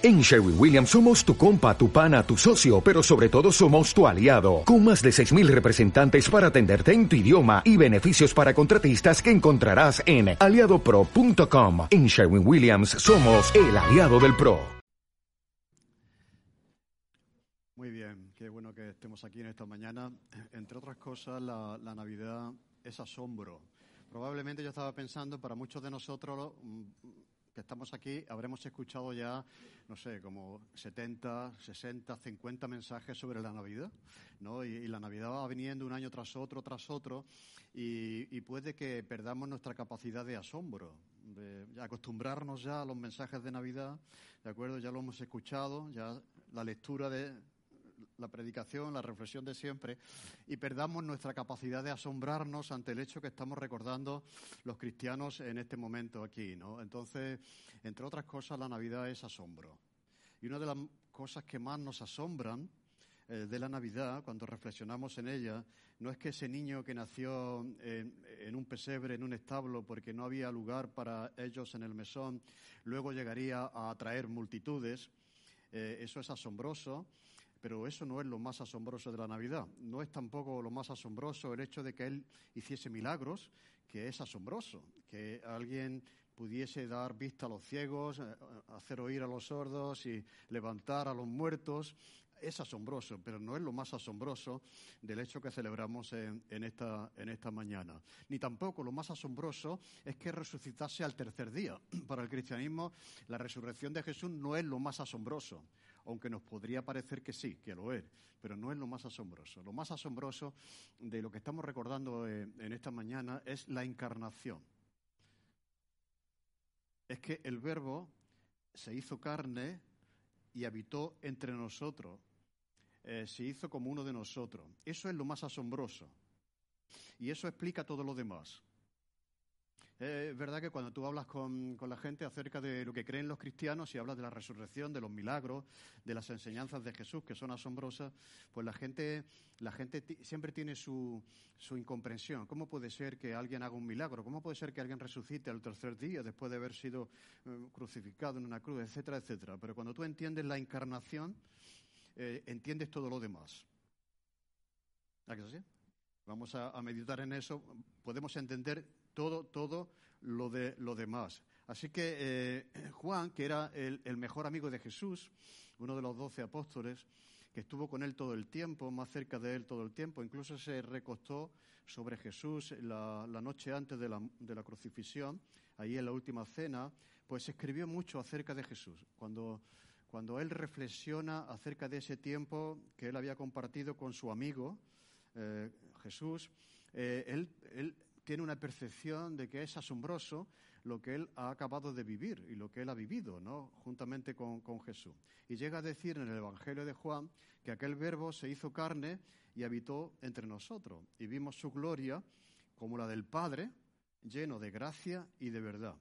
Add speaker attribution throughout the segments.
Speaker 1: En Sherwin Williams somos tu compa, tu pana, tu socio, pero sobre todo somos tu aliado, con más de 6.000 representantes para atenderte en tu idioma y beneficios para contratistas que encontrarás en aliadopro.com. En Sherwin Williams somos el aliado del PRO.
Speaker 2: Muy bien, qué bueno que estemos aquí en esta mañana. Entre otras cosas, la, Navidad es asombro. Probablemente yo estaba pensando, para muchos de nosotros, estamos aquí, habremos escuchado ya, no sé, como 70, 60, 50 mensajes sobre la Navidad, ¿no? Y, la Navidad va viniendo un año tras otro, tras otro, y, puede que perdamos nuestra capacidad de asombro, de acostumbrarnos ya a los mensajes de Navidad, ¿de acuerdo? Ya lo hemos escuchado, ya la lectura de, la predicación, la reflexión de siempre, y perdamos nuestra capacidad de asombrarnos ante el hecho que estamos recordando los cristianos en este momento aquí, ¿no? Entonces, entre otras cosas, la Navidad es asombro. Y una de las cosas que más nos asombran eh, de la Navidad, cuando reflexionamos en ella, no es que ese niño que nació en, un pesebre, en un establo, porque no había lugar para ellos en el mesón, luego llegaría a atraer multitudes. Eh, eso es asombroso. Pero eso no es lo más asombroso de la Navidad. No es tampoco lo más asombroso el hecho de que Él hiciese milagros, que es asombroso. Que alguien pudiese dar vista a los ciegos, eh, hacer oír a los sordos y levantar a los muertos. Es asombroso, pero no es lo más asombroso del hecho que celebramos en, esta, en esta mañana. Ni tampoco lo más asombroso es que resucitase al tercer día. Para el cristianismo, la resurrección de Jesús no es lo más asombroso aunque nos podría parecer que sí, que lo es, pero no es lo más asombroso. Lo más asombroso de lo que estamos recordando eh, en esta mañana es la encarnación. Es que el verbo se hizo carne y habitó entre nosotros, eh, se hizo como uno de nosotros. Eso es lo más asombroso. Y eso explica todo lo demás. Es verdad que cuando tú hablas con, la gente acerca de lo que creen los cristianos y hablas de la resurrección, de los milagros, de las enseñanzas de Jesús, que son asombrosas, pues la gente, la gente siempre tiene su, su incomprensión. ¿Cómo puede ser que alguien haga un milagro? ¿Cómo puede ser que alguien resucite al tercer día después de haber sido eh, crucificado en una cruz, etcétera, etcétera? Pero cuando tú entiendes la encarnación, eh, entiendes todo lo demás. ¿A es así? Vamos a meditar en eso. Podemos entender todo, todo lo, de, lo demás. Así que eh, Juan, que era el, mejor amigo de Jesús, uno de los doce apóstoles, que estuvo con él todo el tiempo, más cerca de él todo el tiempo, incluso se recostó sobre Jesús la, noche antes de la, de la, crucifixión, ahí en la última cena, pues escribió mucho acerca de Jesús. Cuando, cuando él reflexiona acerca de ese tiempo que él había compartido con su amigo eh, Jesús, eh, él, él tiene una percepción de que es asombroso lo que él ha acabado de vivir y lo que él ha vivido, ¿no? Juntamente con, Jesús. Y llega a decir en el Evangelio de Juan que aquel verbo se hizo carne y habitó entre nosotros. Y vimos su gloria como la del Padre, lleno de gracia y de verdad.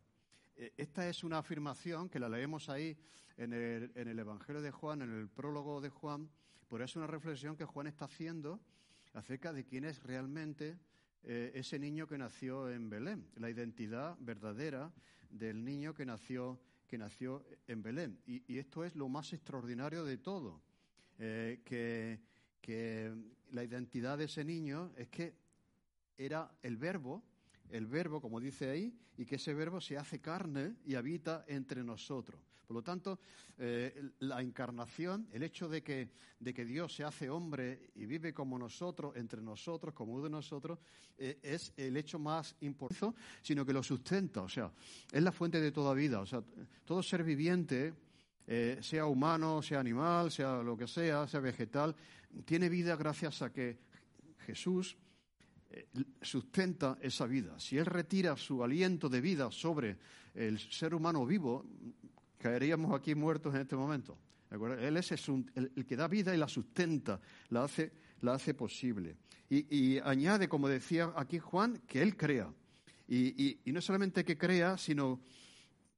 Speaker 2: E, esta es una afirmación que la leemos ahí en el, en el Evangelio de Juan, en el prólogo de Juan, pero es una reflexión que Juan está haciendo acerca de quién es realmente eh, ese niño que nació en Belén, la identidad verdadera del niño que nació, que nació en Belén. Y, esto es lo más extraordinario de todo, eh, que, que la identidad de ese niño es que era el verbo, el verbo, como dice ahí, y que ese verbo se hace carne y habita entre nosotros. Por lo tanto, eh, la encarnación, el hecho de que, de que, Dios se hace hombre y vive como nosotros, entre nosotros, como uno de nosotros, eh, es el hecho más importante, sino que lo sustenta. O sea, es la fuente de toda vida. O sea, todo ser viviente, eh, sea humano, sea animal, sea lo que sea, sea vegetal, tiene vida gracias a que Jesús sustenta esa vida. Si Él retira su aliento de vida sobre el ser humano vivo, caeríamos aquí muertos en este momento. Él es el, que da vida y la sustenta, la hace, posible. Y, añade, como decía aquí Juan, que Él crea. Y, no solamente que crea, sino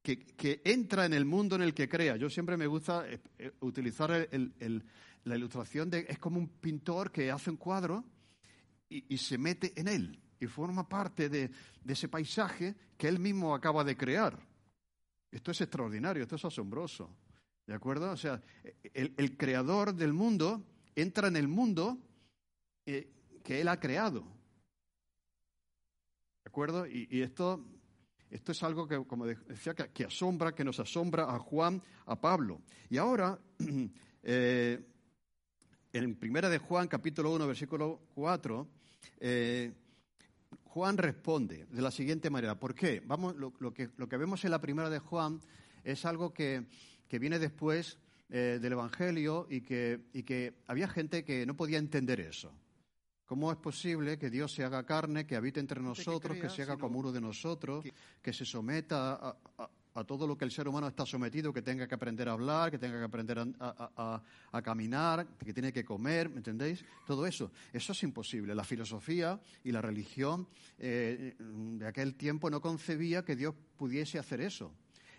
Speaker 2: que, entra en el mundo en el que crea. Yo siempre me gusta eh, eh, utilizar la ilustración de, es como un pintor que hace un cuadro y, se mete en él y forma parte de ese paisaje que él mismo acaba de crear. Esto es extraordinario, esto es asombroso. ¿De acuerdo? O sea, el, creador del mundo entra en el mundo eh, que él ha creado. ¿De acuerdo? Y, esto, esto es algo que, como decía, que, asombra, que nos asombra a Juan, a Pablo. Y ahora, eh, en Primera de Juan, capítulo 1, versículo 4, eh, Juan responde de la siguiente manera. ¿Por qué? Vamos, lo, que, lo que vemos en la Primera de Juan es algo que que viene después eh, del Evangelio y que, y que había gente que no podía entender eso. ¿Cómo es posible que Dios se haga carne, que habite entre nosotros, que, se haga como uno de nosotros, que, se someta a, todo lo que el ser humano está sometido, que tenga que aprender a hablar, que tenga que aprender a, caminar, que tiene que comer, ¿me entendéis? Todo eso. Eso es imposible. La filosofía y la religión eh, de aquel tiempo no concebía que Dios pudiese hacer eso.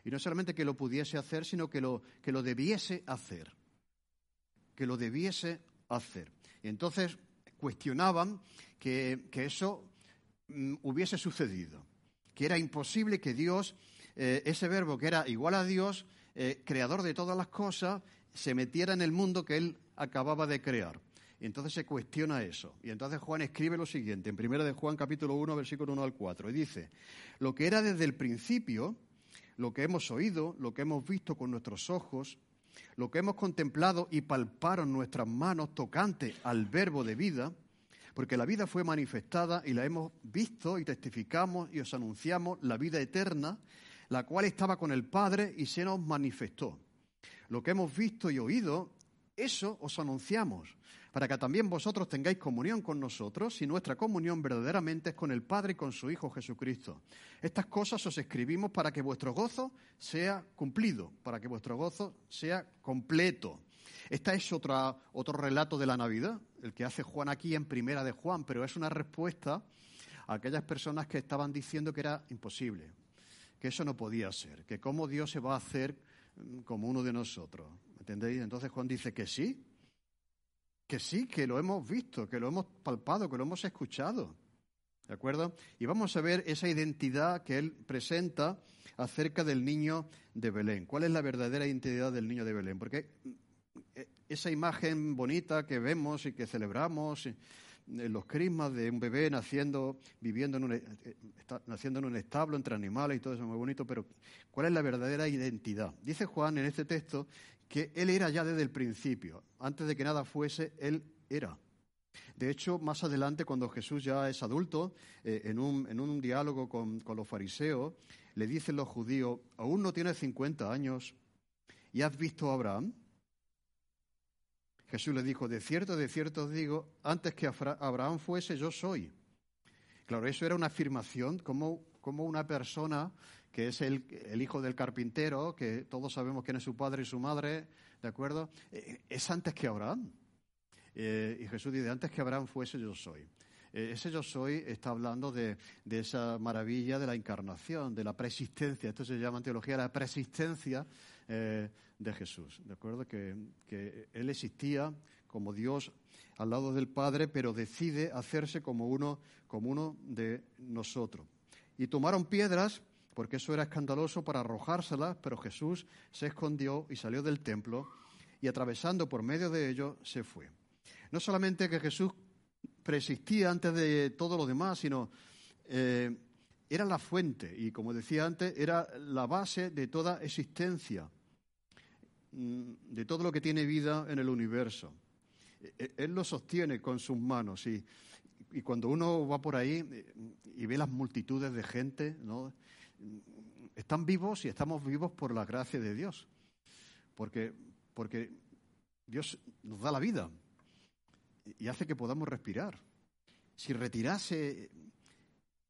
Speaker 2: Y no solamente que lo pudiese hacer, sino que lo, que lo debiese hacer. Que lo debiese hacer. Y entonces cuestionaban que, eso mm, hubiese sucedido. Que era imposible que Dios, eh, ese verbo que era igual a Dios, eh, creador de todas las cosas, se metiera en el mundo que él acababa de crear. Y entonces se cuestiona eso. Y entonces Juan escribe lo siguiente, en 1 de Juan capítulo 1, versículo 1 al 4, y dice, lo que era desde el principio, lo que hemos oído, lo que hemos visto con nuestros ojos, lo que hemos contemplado y palparon nuestras manos tocante al verbo de vida, porque la vida fue manifestada y la hemos visto y testificamos y os anunciamos la vida eterna, la cual estaba con el Padre y se nos manifestó. Lo que hemos visto y oído, eso os anunciamos, para que también vosotros tengáis comunión con nosotros y nuestra comunión verdaderamente es con el Padre y con su Hijo Jesucristo. Estas cosas os escribimos para que vuestro gozo sea cumplido, para que vuestro gozo sea completo. Este es otra, otro relato de la Navidad, el que hace Juan aquí en Primera de Juan, pero es una respuesta a aquellas personas que estaban diciendo que era imposible, que eso no podía ser, que cómo Dios se va a hacer mm, como uno de nosotros. ¿Entendéis? Entonces Juan dice que sí, que sí, que lo hemos visto, que lo hemos palpado, que lo hemos escuchado. ¿De acuerdo? Y vamos a ver esa identidad que él presenta acerca del niño de Belén. ¿Cuál es la verdadera identidad del niño de Belén? Porque eh, esa imagen bonita que vemos y que celebramos los crismas de un bebé naciendo, viviendo en un, eh, naciendo en un establo entre animales y todo eso es muy bonito, pero ¿cuál es la verdadera identidad? Dice Juan en este texto que Él era ya desde el principio. Antes de que nada fuese, Él era. De hecho, más adelante, cuando Jesús ya es adulto, eh, en, un, diálogo con, los fariseos, le dicen los judíos, aún no tienes 50 años y has visto a Abraham. Jesús le dijo, de cierto, de cierto os digo, antes que Abraham fuese, yo soy. Claro, eso era una afirmación, como, una persona que es el, hijo del carpintero, que todos sabemos quién es su padre y su madre, ¿de acuerdo? Eh, es antes que Abraham. Eh, y Jesús dice, antes que Abraham fuese yo soy. Eh, ese yo soy está hablando de, esa maravilla de la encarnación, de la preexistencia. Esto se llama en teología la preexistencia de Jesús, ¿de acuerdo? Que, que Él existía como Dios al lado del Padre, pero decide hacerse como uno, como uno de nosotros. Y tomaron piedras porque eso era escandaloso para arrojárselas, pero Jesús se escondió y salió del templo y atravesando por medio de ello se fue. No solamente que Jesús preexistía antes de todo lo demás, sino eh, era la fuente y, como decía antes, era la base de toda existencia, de todo lo que tiene vida en el universo. E, e, él lo sostiene con sus manos y, y cuando uno va por ahí eh, y ve las multitudes de gente, ¿no? están vivos y estamos vivos por la gracia de Dios. Porque, porque Dios nos da la vida y hace que podamos respirar. Si retirase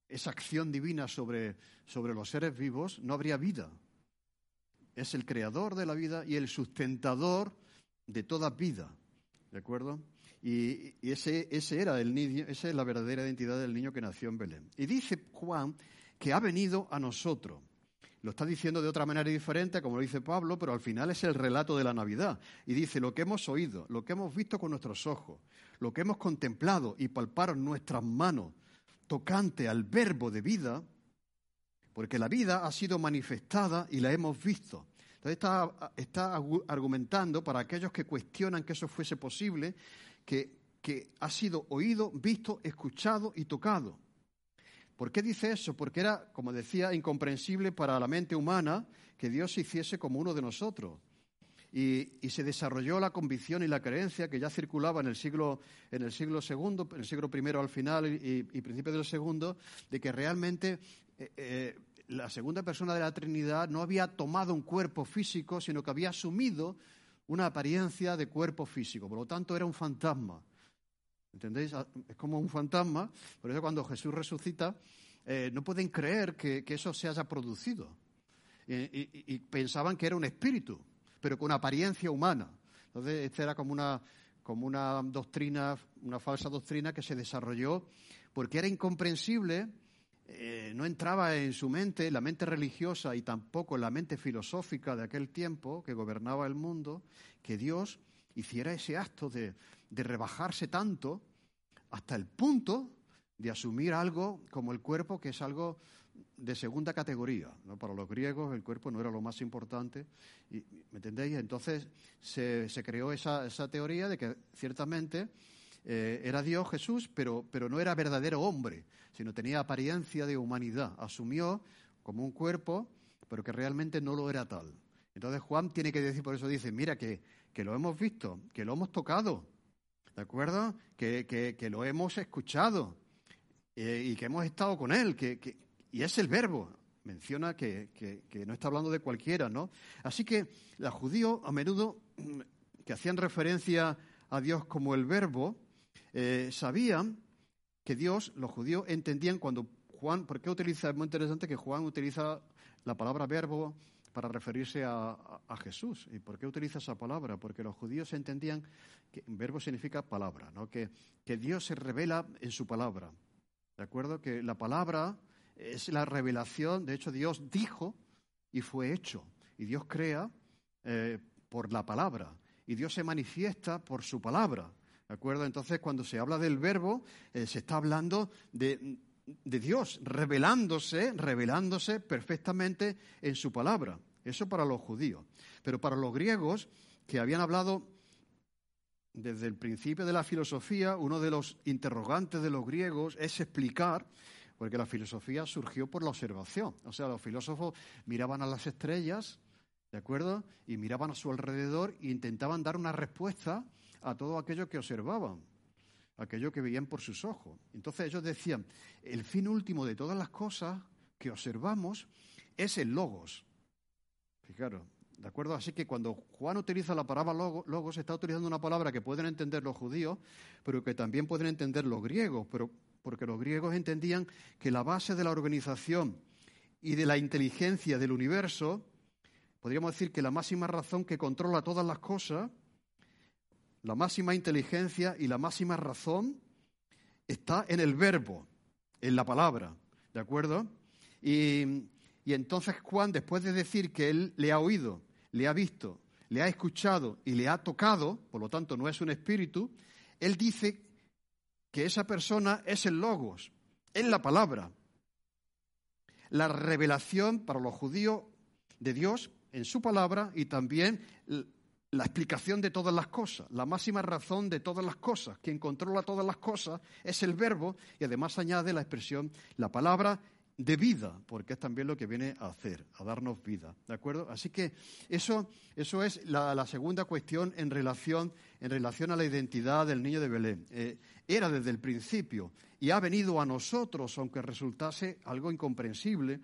Speaker 2: esa acción divina sobre, sobre los seres vivos, no habría vida. Es el creador de la vida y el sustentador de toda vida. ¿De acuerdo? Y, ese, ese era el niño, esa es la verdadera identidad del niño que nació en Belén. Y dice Juan que ha venido a nosotros. Lo está diciendo de otra manera diferente, como lo dice Pablo, pero al final es el relato de la Navidad. Y dice, lo que hemos oído, lo que hemos visto con nuestros ojos, lo que hemos contemplado y palparon nuestras manos tocante al verbo de vida, porque la vida ha sido manifestada y la hemos visto. Entonces está, argumentando para aquellos que cuestionan que eso fuese posible, que, ha sido oído, visto, escuchado y tocado. ¿Por qué dice eso? Porque era, como decía, incomprensible para la mente humana que Dios se hiciese como uno de nosotros. Y, se desarrolló la convicción y la creencia que ya circulaba en el siglo, en el siglo segundo, en el siglo primero al final y, principio del segundo, de que realmente eh, eh, la segunda persona de la Trinidad no había tomado un cuerpo físico, sino que había asumido una apariencia de cuerpo físico. Por lo tanto, era un fantasma. ¿Entendéis? Ah, es como un fantasma. Por eso cuando Jesús resucita, eh, no pueden creer que, eso se haya producido. y pensaban que era un espíritu pero con apariencia humana. Entonces, esta era como una, como una doctrina, una falsa doctrina que se desarrolló porque era incomprensible, eh, no entraba en su mente, la mente religiosa y tampoco la mente filosófica de aquel tiempo que gobernaba el mundo, que Dios hiciera ese acto de, de rebajarse tanto hasta el punto de asumir algo como el cuerpo, que es algo de segunda categoría. ¿no? Para los griegos el cuerpo no era lo más importante. Y, ¿Me entendéis? Entonces se, creó esa, teoría de que ciertamente eh, era Dios Jesús, pero, pero no era verdadero hombre, sino tenía apariencia de humanidad. Asumió como un cuerpo, pero que realmente no lo era tal. Entonces Juan tiene que decir, por eso dice, mira, que, que lo hemos visto, que lo hemos tocado, ¿de acuerdo? Que, que, lo hemos escuchado eh, y que hemos estado con él, que, y es el verbo. Menciona que, no está hablando de cualquiera, ¿no? Así que los judíos, a menudo, que hacían referencia a Dios como el verbo, eh, sabían que Dios, los judíos entendían cuando Juan, ¿por qué utiliza? Es muy interesante que Juan utiliza la palabra verbo para referirse a, Jesús. ¿Y por qué utiliza esa palabra? Porque los judíos entendían que verbo significa palabra, ¿no? que, que Dios se revela en su palabra. ¿De acuerdo? Que la palabra es la revelación, de hecho Dios dijo y fue hecho. Y Dios crea eh, por la palabra. Y Dios se manifiesta por su palabra. ¿De acuerdo? Entonces, cuando se habla del verbo, eh, se está hablando de, de, Dios, revelándose, revelándose perfectamente en su palabra. Eso para los judíos. Pero para los griegos, que habían hablado desde el principio de la filosofía, uno de los interrogantes de los griegos es explicar porque la filosofía surgió por la observación. O sea, los filósofos miraban a las estrellas, ¿de acuerdo? Y miraban a su alrededor e intentaban dar una respuesta a todo aquello que observaban, aquello que veían por sus ojos. Entonces ellos decían, el fin último de todas las cosas que observamos es el logos. Fijaros, ¿de acuerdo? Así que cuando Juan utiliza la palabra logos, está utilizando una palabra que pueden entender los judíos, pero que también pueden entender los griegos, pero porque los griegos entendían que la base de la organización y de la inteligencia del universo, podríamos decir que la máxima razón que controla todas las cosas, la máxima inteligencia y la máxima razón está en el verbo, en la palabra, ¿de acuerdo? Y, y entonces Juan, después de decir que él le ha oído, le ha visto, le ha escuchado y le ha tocado, por lo tanto no es un espíritu, él dice que esa persona es el logos, es la palabra. La revelación para los judíos de Dios en su palabra y también la explicación de todas las cosas, la máxima razón de todas las cosas. Quien controla todas las cosas es el verbo y además añade la expresión, la palabra de vida, porque es también lo que viene a hacer, a darnos vida. ¿De acuerdo? Así que eso, eso es la, segunda cuestión en relación, en relación a la identidad del niño de Belén. Eh, era desde el principio y ha venido a nosotros, aunque resultase algo incomprensible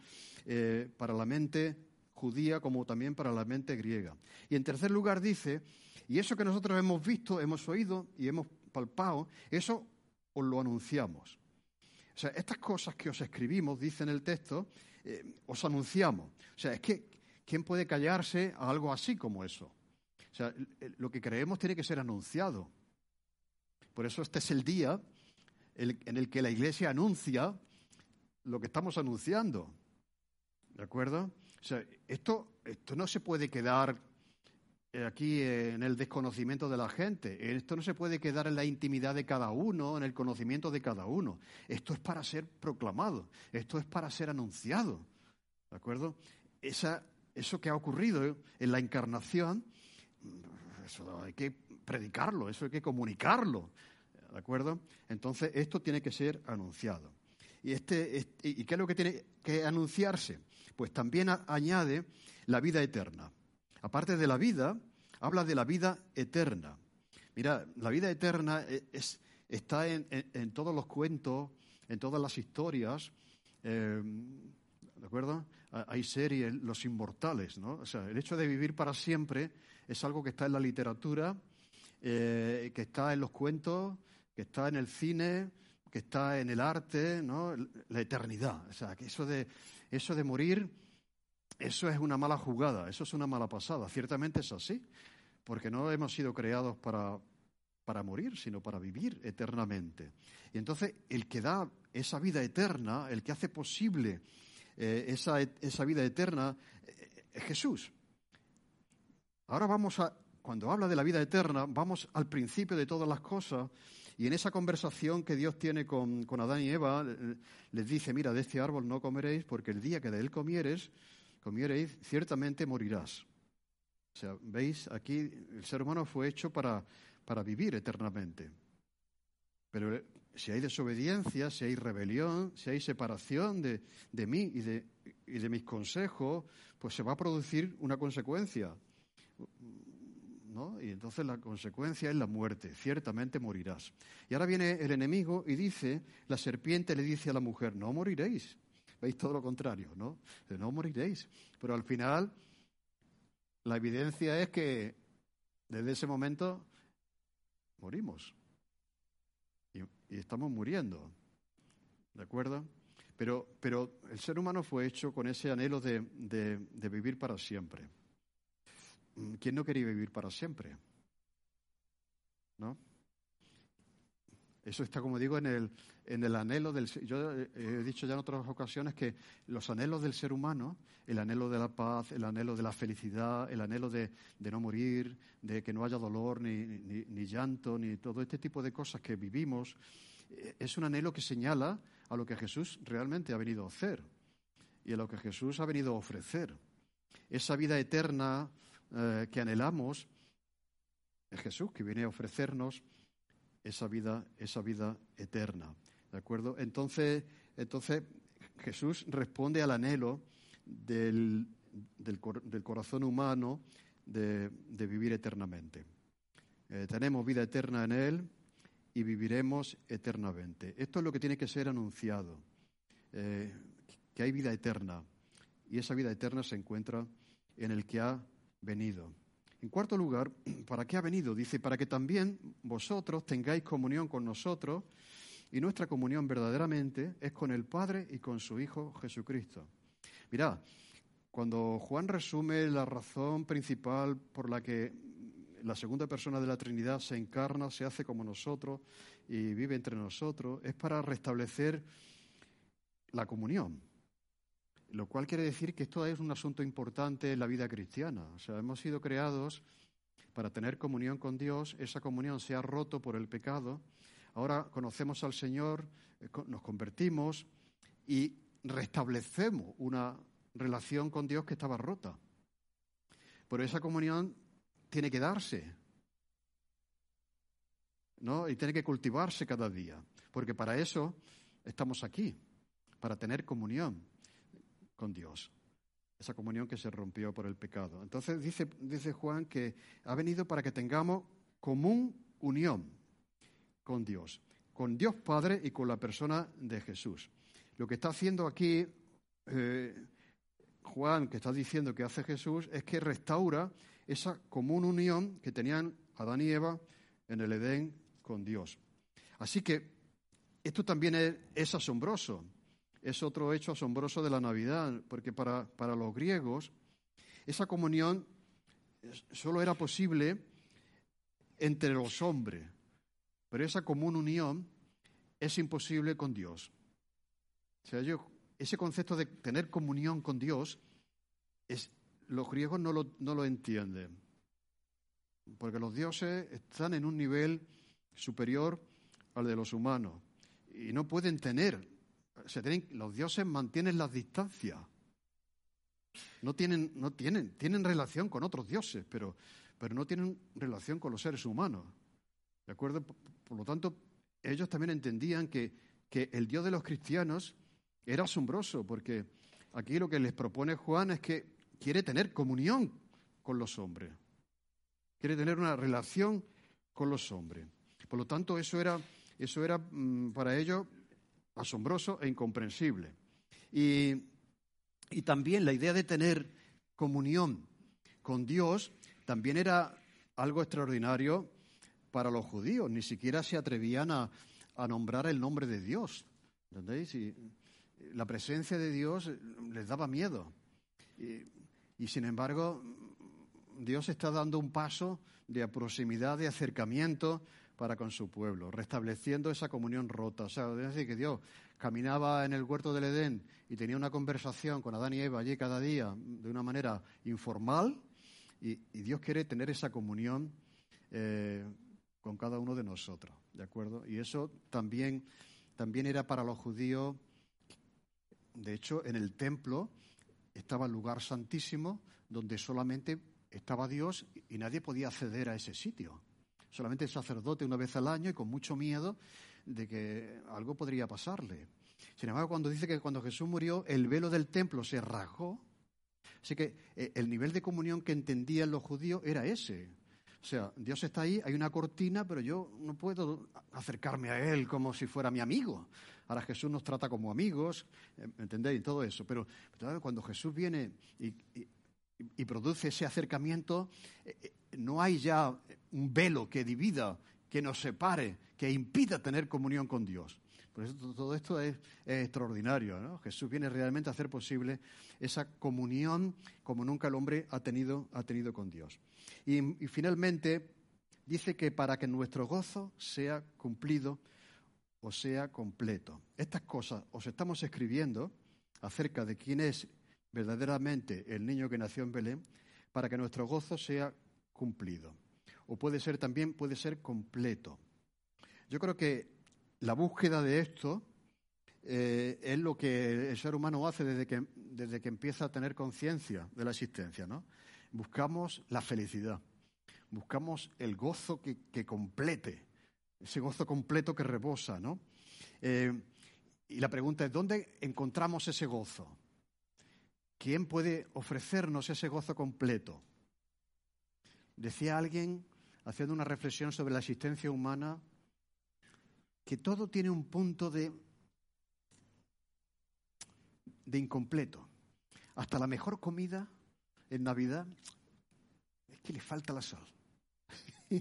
Speaker 2: eh, para la mente judía como también para la mente griega. Y en tercer lugar dice, y eso que nosotros hemos visto, hemos oído y hemos palpado, eso os lo anunciamos. O sea, estas cosas que os escribimos, dice en el texto, eh, os anunciamos. O sea, es que, ¿quién puede callarse a algo así como eso? O sea, lo que creemos tiene que ser anunciado. Por eso este es el día en el que la Iglesia anuncia lo que estamos anunciando. ¿De acuerdo? Sea, esto, esto no se puede quedar eh, aquí en el desconocimiento de la gente. Esto no se puede quedar en la intimidad de cada uno, en el conocimiento de cada uno. Esto es para ser proclamado, esto es para ser anunciado. ¿De acuerdo? Esa, eso que ha ocurrido en la encarnación, eso hay que predicarlo, eso hay que comunicarlo. ¿De acuerdo? Entonces, esto tiene que ser anunciado. ¿Y, este, ¿Y qué es lo que tiene que anunciarse? Pues también añade la vida eterna. Aparte de la vida, habla de la vida eterna. Mira, la vida eterna e, está en, todos los cuentos, en todas las historias. Eh, ¿De acuerdo? Hay series, Los Inmortales, ¿no? O sea, el hecho de vivir para siempre es algo que está en la literatura, eh, que está en los cuentos, que está en el cine, está en el arte, ¿no? La eternidad. O sea, que eso de, eso de morir, eso es una mala jugada, eso es una mala pasada. Ciertamente es así, porque no hemos sido creados para, para morir, sino para vivir eternamente. Y entonces el que da esa vida eterna, el que hace posible eh, esa, esa, vida eterna, eh, es Jesús. Ahora vamos a, cuando habla de la vida eterna, vamos al principio de todas las cosas y en esa conversación que Dios tiene con, con Adán y Eva, les dice, mira, de este árbol no comeréis porque el día que de él comieres, comiereis, ciertamente morirás. O sea, veis, aquí el ser humano fue hecho para, para vivir eternamente. Pero si hay desobediencia, si hay rebelión, si hay separación de, de mí y de, y de mis consejos, pues se va a producir una consecuencia. Y entonces la consecuencia es la muerte, ciertamente morirás. Y ahora viene el enemigo y dice, la serpiente le dice a la mujer, no moriréis. Veis todo lo contrario, ¿no? No moriréis. Pero al final, la evidencia es que desde ese momento morimos y estamos muriendo. ¿De acuerdo? Pero, pero el ser humano fue hecho con ese anhelo de, de, vivir para siempre. ¿Quién no quería vivir para siempre? ¿No? Eso está, como digo, en el, en el anhelo del... Yo he dicho ya en otras ocasiones que los anhelos del ser humano, el anhelo de la paz, el anhelo de la felicidad, el anhelo de, no morir, de que no haya dolor, ni, ni, ni, llanto, ni todo este tipo de cosas que vivimos, eh, es un anhelo que señala a lo que Jesús realmente ha venido a hacer y a lo que Jesús ha venido a ofrecer. Esa vida eterna eh, que anhelamos es Jesús que viene a ofrecernos esa vida, esa vida eterna. ¿De acuerdo? Entonces, entonces Jesús responde al anhelo del, del, corazón humano de, vivir eternamente. Eh, tenemos vida eterna en Él y viviremos eternamente. Esto es lo que tiene que ser anunciado, eh, que hay vida eterna y esa vida eterna se encuentra en el que ha venido. En cuarto lugar, ¿para qué ha venido? Dice, para que también vosotros tengáis comunión con nosotros y nuestra comunión verdaderamente es con el Padre y con su Hijo Jesucristo. Mirad, cuando Juan resume la razón principal por la que la segunda persona de la Trinidad se encarna, se hace como nosotros y vive entre nosotros, es para restablecer la comunión. Lo cual quiere decir que esto es un asunto importante en la vida cristiana. O sea, hemos sido creados para tener comunión con Dios, esa comunión se ha roto por el pecado, ahora conocemos al Señor, eh, nos convertimos y restablecemos una relación con Dios que estaba rota. Pero esa comunión tiene que darse, ¿no? Y tiene que cultivarse cada día, porque para eso estamos aquí, para tener comunión con Dios. Esa comunión que se rompió por el pecado. Entonces dice, dice Juan que ha venido para que tengamos común unión con Dios, con Dios Padre y con la persona de Jesús. Lo que está haciendo aquí eh, Juan, que está diciendo que hace Jesús, es que restaura esa común unión que tenían Adán y Eva en el Edén con Dios. Así que esto también es asombroso es otro hecho asombroso de la Navidad, porque para, para los griegos esa comunión solo era posible entre los hombres, pero esa común unión es imposible con Dios. O sea, yo, ese concepto de tener comunión con Dios, los griegos no lo, no lo entienden, porque los dioses están en un nivel superior al de los humanos y no pueden tener los dioses mantienen las distancias. No tienen, no tienen, tienen relación con otros dioses, pero, pero no tienen relación con los seres humanos. ¿De acuerdo? Por, lo tanto, ellos también entendían que, que el Dios de los cristianos era asombroso, porque aquí lo que les propone Juan es que quiere tener comunión con los hombres. Quiere tener una relación con los hombres. Por lo tanto, eso era, eso era mm, para ellos asombroso e incomprensible. Y, y también la idea de tener comunión con Dios también era algo extraordinario para los judíos. Ni siquiera se atrevían a, a nombrar el nombre de Dios. ¿Entendéis? La presencia de Dios les daba miedo. Y, y sin embargo, Dios está dando un paso de proximidad, de acercamiento para con su pueblo, restableciendo esa comunión rota. O sea, es decir, que Dios caminaba en el huerto del Edén y tenía una conversación con Adán y Eva allí cada día de una manera informal, y, Dios quiere tener esa comunión eh, con cada uno de nosotros, ¿de acuerdo? Y eso también, también era para los judíos, de hecho, en el templo estaba el lugar santísimo donde solamente estaba Dios y nadie podía acceder a ese sitio. Solamente sacerdote una vez al año y con mucho miedo de que algo podría pasarle. Sin embargo, cuando dice que cuando Jesús murió, el velo del templo se rasgó, así que eh, el nivel de comunión que entendían los judíos era ese. O sea, Dios está ahí, hay una cortina, pero yo no puedo acercarme a Él como si fuera mi amigo. Ahora Jesús nos trata como amigos, eh, ¿entendéis? Todo eso. Pero, cuando Jesús viene y produce ese acercamiento, eh, eh, no hay ya un velo que divida, que nos separe, que impida tener comunión con Dios. Por eso todo esto es, extraordinario. ¿no? Jesús viene realmente a hacer posible esa comunión como nunca el hombre ha tenido, ha tenido con Dios. Y, y finalmente dice que para que nuestro gozo sea cumplido o sea completo. Estas cosas os estamos escribiendo acerca de quién es verdaderamente el niño que nació en Belén para que nuestro gozo sea cumplido. O puede ser también, puede ser completo. Yo creo que la búsqueda de esto eh, es lo que el ser humano hace desde que, desde que empieza a tener conciencia de la existencia. ¿no? Buscamos la felicidad, buscamos el gozo que, complete, ese gozo completo que rebosa. ¿no? Eh, y la pregunta es, ¿dónde encontramos ese gozo? ¿Quién puede ofrecernos ese gozo completo? Decía alguien, haciendo una reflexión sobre la existencia humana, que todo tiene un punto de, de incompleto. Hasta la mejor comida en Navidad es que le falta la sal.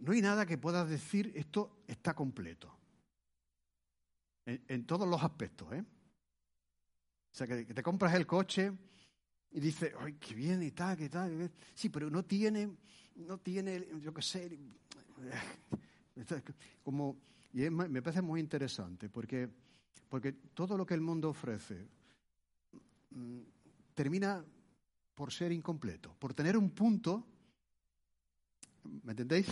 Speaker 2: no hay nada que pueda decir esto está completo. En todos los aspectos, ¿eh? O sea, que, te compras el coche y dices, ay, qué bien y tal, qué tal. Sí, pero no tiene, no tiene, yo qué sé, como, y me parece muy interesante porque, porque todo lo que el mundo ofrece mm, termina por ser incompleto, por tener un punto, ¿me entendéis?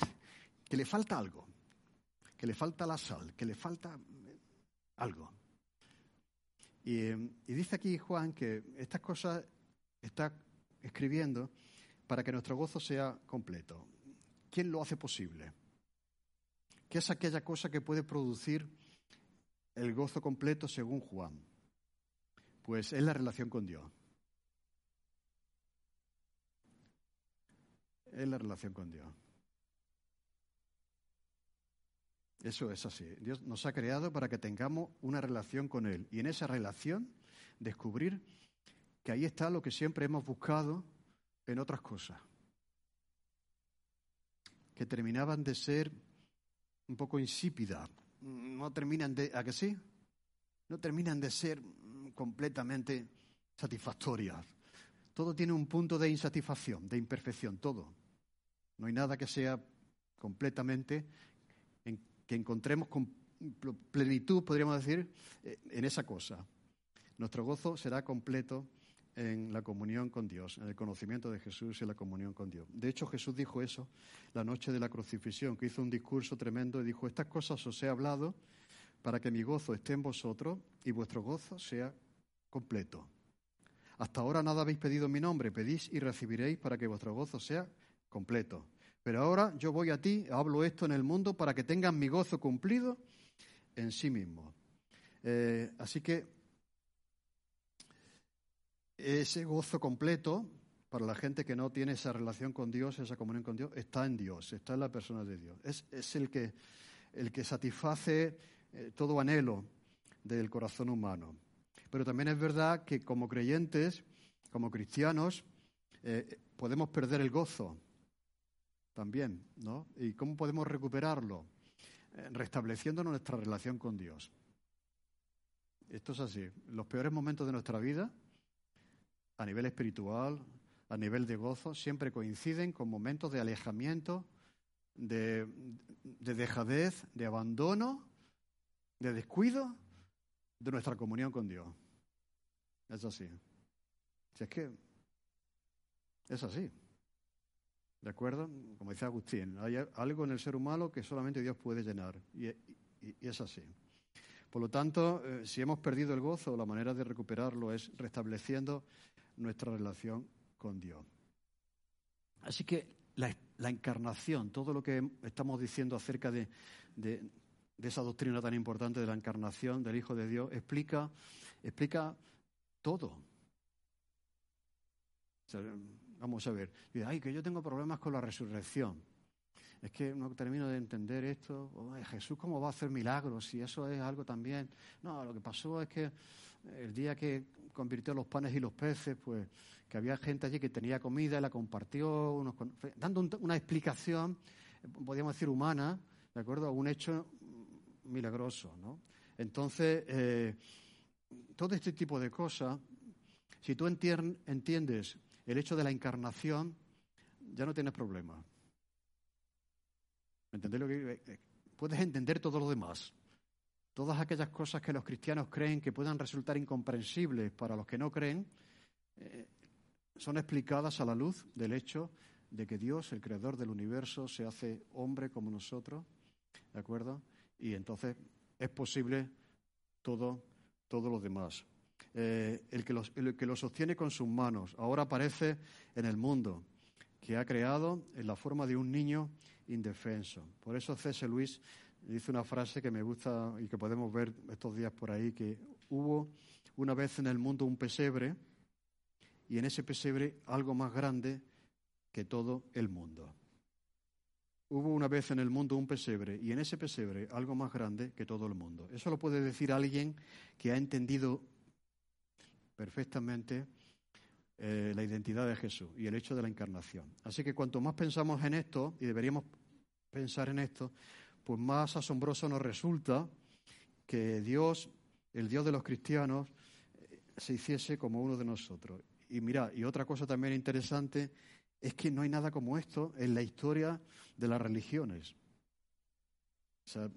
Speaker 2: Que le falta algo, que le falta la sal, que le falta algo. Y, dice aquí Juan que estas cosas está escribiendo para que nuestro gozo sea completo. ¿Quién lo hace posible? ¿Qué es aquella cosa que puede producir el gozo completo según Juan? Pues es la relación con Dios. Es la relación con Dios. Eso es así. Dios nos ha creado para que tengamos una relación con Él y en esa relación descubrir que ahí está lo que siempre hemos buscado en otras cosas, que terminaban de ser un poco insípidas, no terminan de, ¿a que sí? No terminan de ser completamente satisfactorias. Todo tiene un punto de insatisfacción, de imperfección, todo. No hay nada que sea completamente que encontremos con plenitud, podríamos decir, eh, en esa cosa. Nuestro gozo será completo en la comunión con Dios, en el conocimiento de Jesús y en la comunión con Dios. De hecho, Jesús dijo eso la noche de la crucifixión, que hizo un discurso tremendo y dijo, estas cosas os he hablado para que mi gozo esté en vosotros y vuestro gozo sea completo. Hasta ahora nada habéis pedido en mi nombre, pedís y recibiréis para que vuestro gozo sea completo. Pero ahora yo voy a ti, hablo esto en el mundo para que tengan mi gozo cumplido en sí mismo. Eh, así que ese gozo completo para la gente que no tiene esa relación con Dios, esa comunión con Dios, está en Dios, está en la persona de Dios. Es, el, que, el que satisface eh, todo anhelo del corazón humano. Pero también es verdad que como creyentes, como cristianos, eh, podemos perder el gozo también, ¿no? ¿Y cómo podemos recuperarlo? Eh, restableciendo nuestra relación con Dios. Esto es así. Los peores momentos de nuestra vida, a nivel espiritual, a nivel de gozo, siempre coinciden con momentos de alejamiento, de, dejadez, de abandono, de descuido de nuestra comunión con Dios. Es así. Si es que es así. ¿De acuerdo? Como dice Agustín, hay algo en el ser humano que solamente Dios puede llenar. Y, es así. Por lo tanto, eh, si hemos perdido el gozo, la manera de recuperarlo es restableciendo nuestra relación con Dios. Así que la, encarnación, todo lo que estamos diciendo acerca de, esa doctrina tan importante de la encarnación del Hijo de Dios, explica, explica todo. Vamos a ver, ay, que yo tengo problemas con la resurrección. Es que no termino de entender esto. Jesús, ¿cómo va a hacer milagros? Si eso es algo también. No, lo que pasó es que el día que convirtió los panes y los peces, pues que había gente allí que tenía comida y la compartió, dando una explicación, podríamos decir humana, ¿de acuerdo? A un hecho milagroso, ¿no? Entonces, eh, todo este tipo de cosas, si tú entiendes el hecho de la encarnación, ya no tienes problema. ¿Me lo que eh, Puedes entender todo lo demás. Todas aquellas cosas que los cristianos creen que puedan resultar incomprensibles para los que no creen, eh, son explicadas a la luz del hecho de que Dios, el creador del universo, se hace hombre como nosotros, ¿de acuerdo? Y entonces es posible todo, todo lo demás. Eh, el, que el que lo sostiene con sus manos, ahora aparece en el mundo, que ha creado en la forma de un niño indefenso. Por eso C.S. Luis dice una frase que me gusta y que podemos ver estos días por ahí, que hubo una vez en el mundo un pesebre, y en ese pesebre algo más grande que todo el mundo. Hubo una vez en el mundo un pesebre y en ese pesebre algo más grande que todo el mundo. Eso lo puede decir alguien que ha entendido perfectamente eh, la identidad de Jesús y el hecho de la encarnación. Así que cuanto más pensamos en esto, y deberíamos pensar en esto, pues más asombroso nos resulta que Dios, el Dios de los cristianos, eh, se hiciese como uno de nosotros. Y mira, y otra cosa también interesante es que no hay nada como esto en la historia de las religiones. O sea,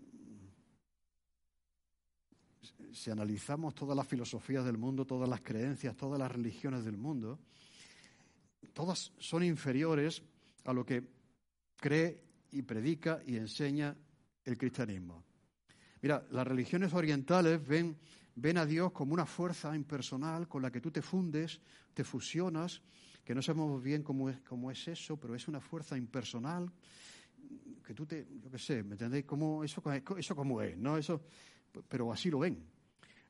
Speaker 2: si analizamos todas las filosofías del mundo, todas las creencias, todas las religiones del mundo, todas son inferiores a lo que cree y predica y enseña el cristianismo. Mira, las religiones orientales ven ven a Dios como una fuerza impersonal con la que tú te fundes, te fusionas, que no sabemos bien cómo es, cómo es eso, pero es una fuerza impersonal que tú te, yo qué sé, ¿me entendéis? ¿Cómo, eso, eso cómo es, ¿no? Eso, pero así lo ven.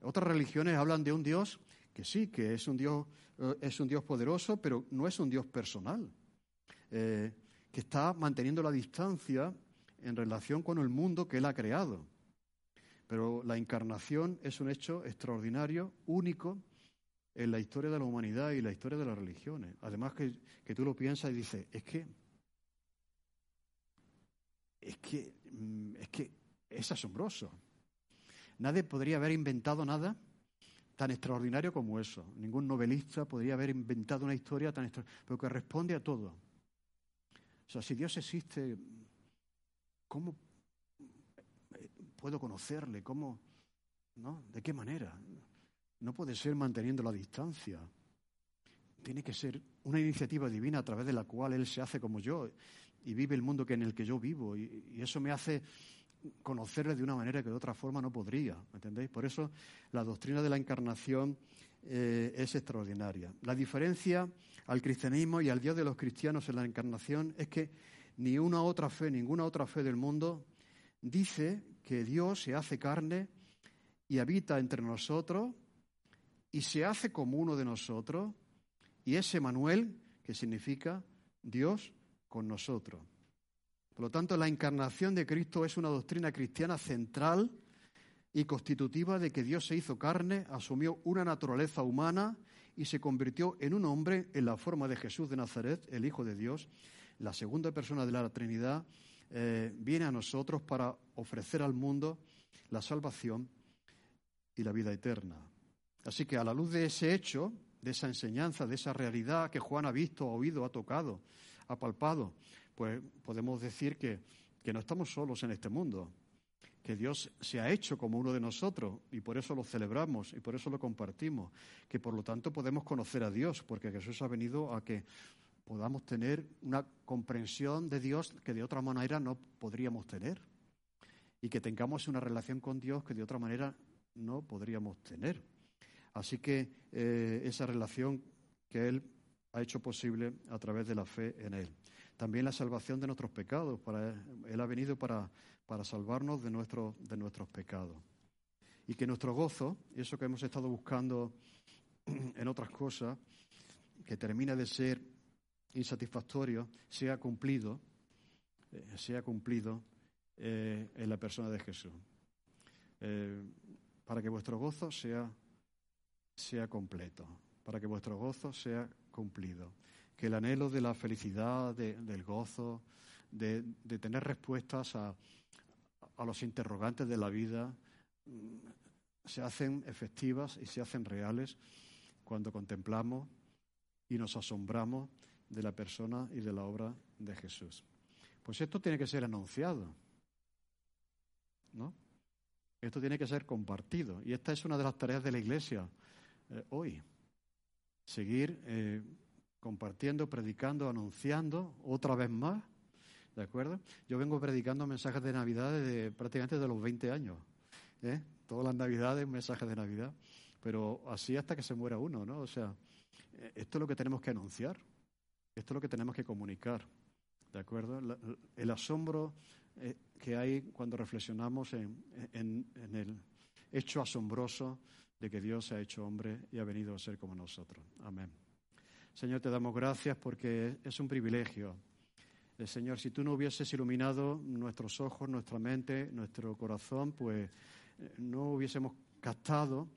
Speaker 2: Otras religiones hablan de un Dios que sí, que es un Dios, eh, es un Dios poderoso, pero no es un Dios personal, eh, que está manteniendo la distancia en relación con el mundo que Él ha creado. Pero la encarnación es un hecho extraordinario, único en la historia de la humanidad y la historia de las religiones. Además que, tú lo piensas y dices, es que, es que, mm, es que es asombroso. Nadie podría haber inventado nada tan extraordinario como eso. Ningún novelista podría haber inventado una historia tan extraordinaria, pero que responde a todo. O sea, si Dios existe, ¿cómo puedo conocerle? ¿Cómo? ¿No? ¿De qué manera? No puede ser manteniendo la distancia. Tiene que ser una iniciativa divina a través de la cual Él se hace como yo y vive el mundo que en el que yo vivo. Y, eso me hace conocerle de una manera que de otra forma no podría. ¿Me entendéis? Por eso la doctrina de la encarnación eh, es extraordinaria. La diferencia al cristianismo y al Dios de los cristianos en la encarnación es que ni una otra fe, ninguna otra fe del mundo dice que Dios se hace carne y habita entre nosotros y se hace como uno de nosotros y es Emanuel, que significa Dios con nosotros. Por lo tanto, la encarnación de Cristo es una doctrina cristiana central y constitutiva de que Dios se hizo carne, asumió una naturaleza humana y se convirtió en un hombre en la forma de Jesús de Nazaret, el Hijo de Dios, la segunda persona de la Trinidad, eh, viene a nosotros para ofrecer al mundo la salvación y la vida eterna. Así que a la luz de ese hecho, de esa enseñanza, de esa realidad que Juan ha visto, ha oído, ha tocado, ha palpado, pues podemos decir que, que no estamos solos en este mundo, que Dios se ha hecho como uno de nosotros y por eso lo celebramos y por eso lo compartimos, que por lo tanto podemos conocer a Dios, porque Jesús ha venido a que podamos tener una comprensión de Dios que de otra manera no podríamos tener y que tengamos una relación con Dios que de otra manera no podríamos tener. Así que eh, esa relación que Él ha hecho posible a través de la fe en Él. También la salvación de nuestros pecados. Para, él ha venido para, para salvarnos de, nuestro, de nuestros pecados. Y que nuestro gozo, eso que hemos estado buscando en otras cosas, que termina de ser insatisfactorio, sea cumplido, eh, sea cumplido eh, en la persona de Jesús. Eh, para que vuestro gozo sea, sea completo, para que vuestro gozo sea cumplido. Que el anhelo de la felicidad, del gozo, de, tener respuestas a, los interrogantes de la vida, mm, se hacen efectivas y se hacen reales cuando contemplamos y nos asombramos de la persona y de la obra de Jesús. Pues esto tiene que ser anunciado, ¿no? Esto tiene que ser compartido. Y esta es una de las tareas de la Iglesia eh, hoy. Seguir eh, compartiendo, predicando, anunciando otra vez más. ¿De acuerdo? Yo vengo predicando mensajes de Navidad desde prácticamente de los 20 años. ¿eh? Todas las Navidades, mensajes de Navidad. Pero así hasta que se muera uno, ¿no? O sea, esto es lo que tenemos que anunciar. Esto es lo que tenemos que comunicar, ¿de acuerdo? el asombro eh, que hay cuando reflexionamos en, el hecho asombroso de que Dios se ha hecho hombre y ha venido a ser como nosotros. Amén. Señor, te damos gracias porque es un privilegio. Eh, Señor, si tú no hubieses iluminado nuestros ojos, nuestra mente, nuestro corazón, pues eh, no hubiésemos captado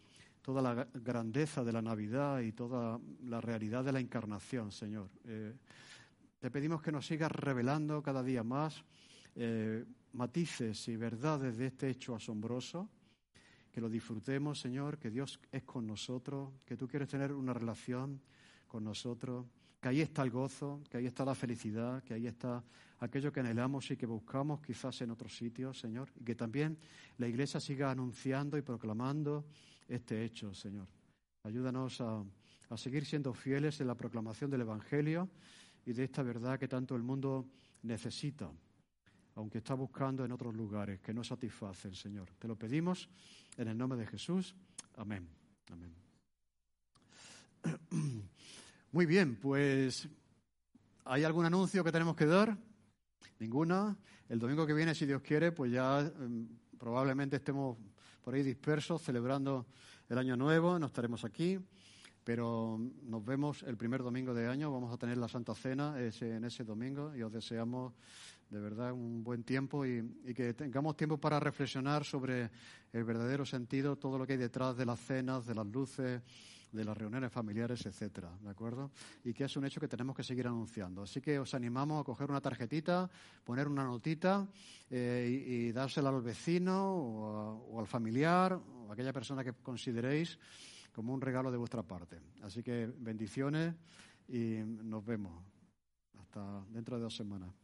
Speaker 2: toda la grandeza de la Navidad y toda la realidad de la encarnación, Señor. Eh, te pedimos que nos sigas revelando cada día más matices y verdades de este hecho asombroso, que lo disfrutemos, Señor, que Dios es con nosotros, que tú quieres tener una relación con nosotros, que ahí está el gozo, que ahí está la felicidad, que ahí está aquello que anhelamos y que buscamos quizás en otros sitios, Señor, y que también la Iglesia siga anunciando y proclamando este hecho, Señor. Ayúdanos a, seguir siendo fieles en la proclamación del Evangelio y de esta verdad que tanto el mundo necesita, aunque está buscando en otros lugares que no satisfacen, Señor. Te lo pedimos en el nombre de Jesús. Amén. Amén. Muy bien, pues ¿hay algún anuncio que tenemos que dar? Ninguna. El domingo que viene, si Dios quiere, pues ya em, probablemente estemos por ahí dispersos celebrando el año nuevo, no estaremos aquí, pero nos vemos el primer domingo de año, vamos a tener la Santa Cena ese, en ese domingo y os deseamos de verdad un buen tiempo y, que tengamos tiempo para reflexionar sobre el verdadero sentido, todo lo que hay detrás de las cenas, de las luces, de las reuniones familiares, etcétera, ¿de acuerdo? Y que es un hecho que tenemos que seguir anunciando. Así que os animamos a coger una tarjetita, poner una notita eh, y, dársela al vecino o, al familiar o a aquella persona que consideréis como un regalo de vuestra parte. Así que bendiciones y nos vemos hasta dentro de dos semanas.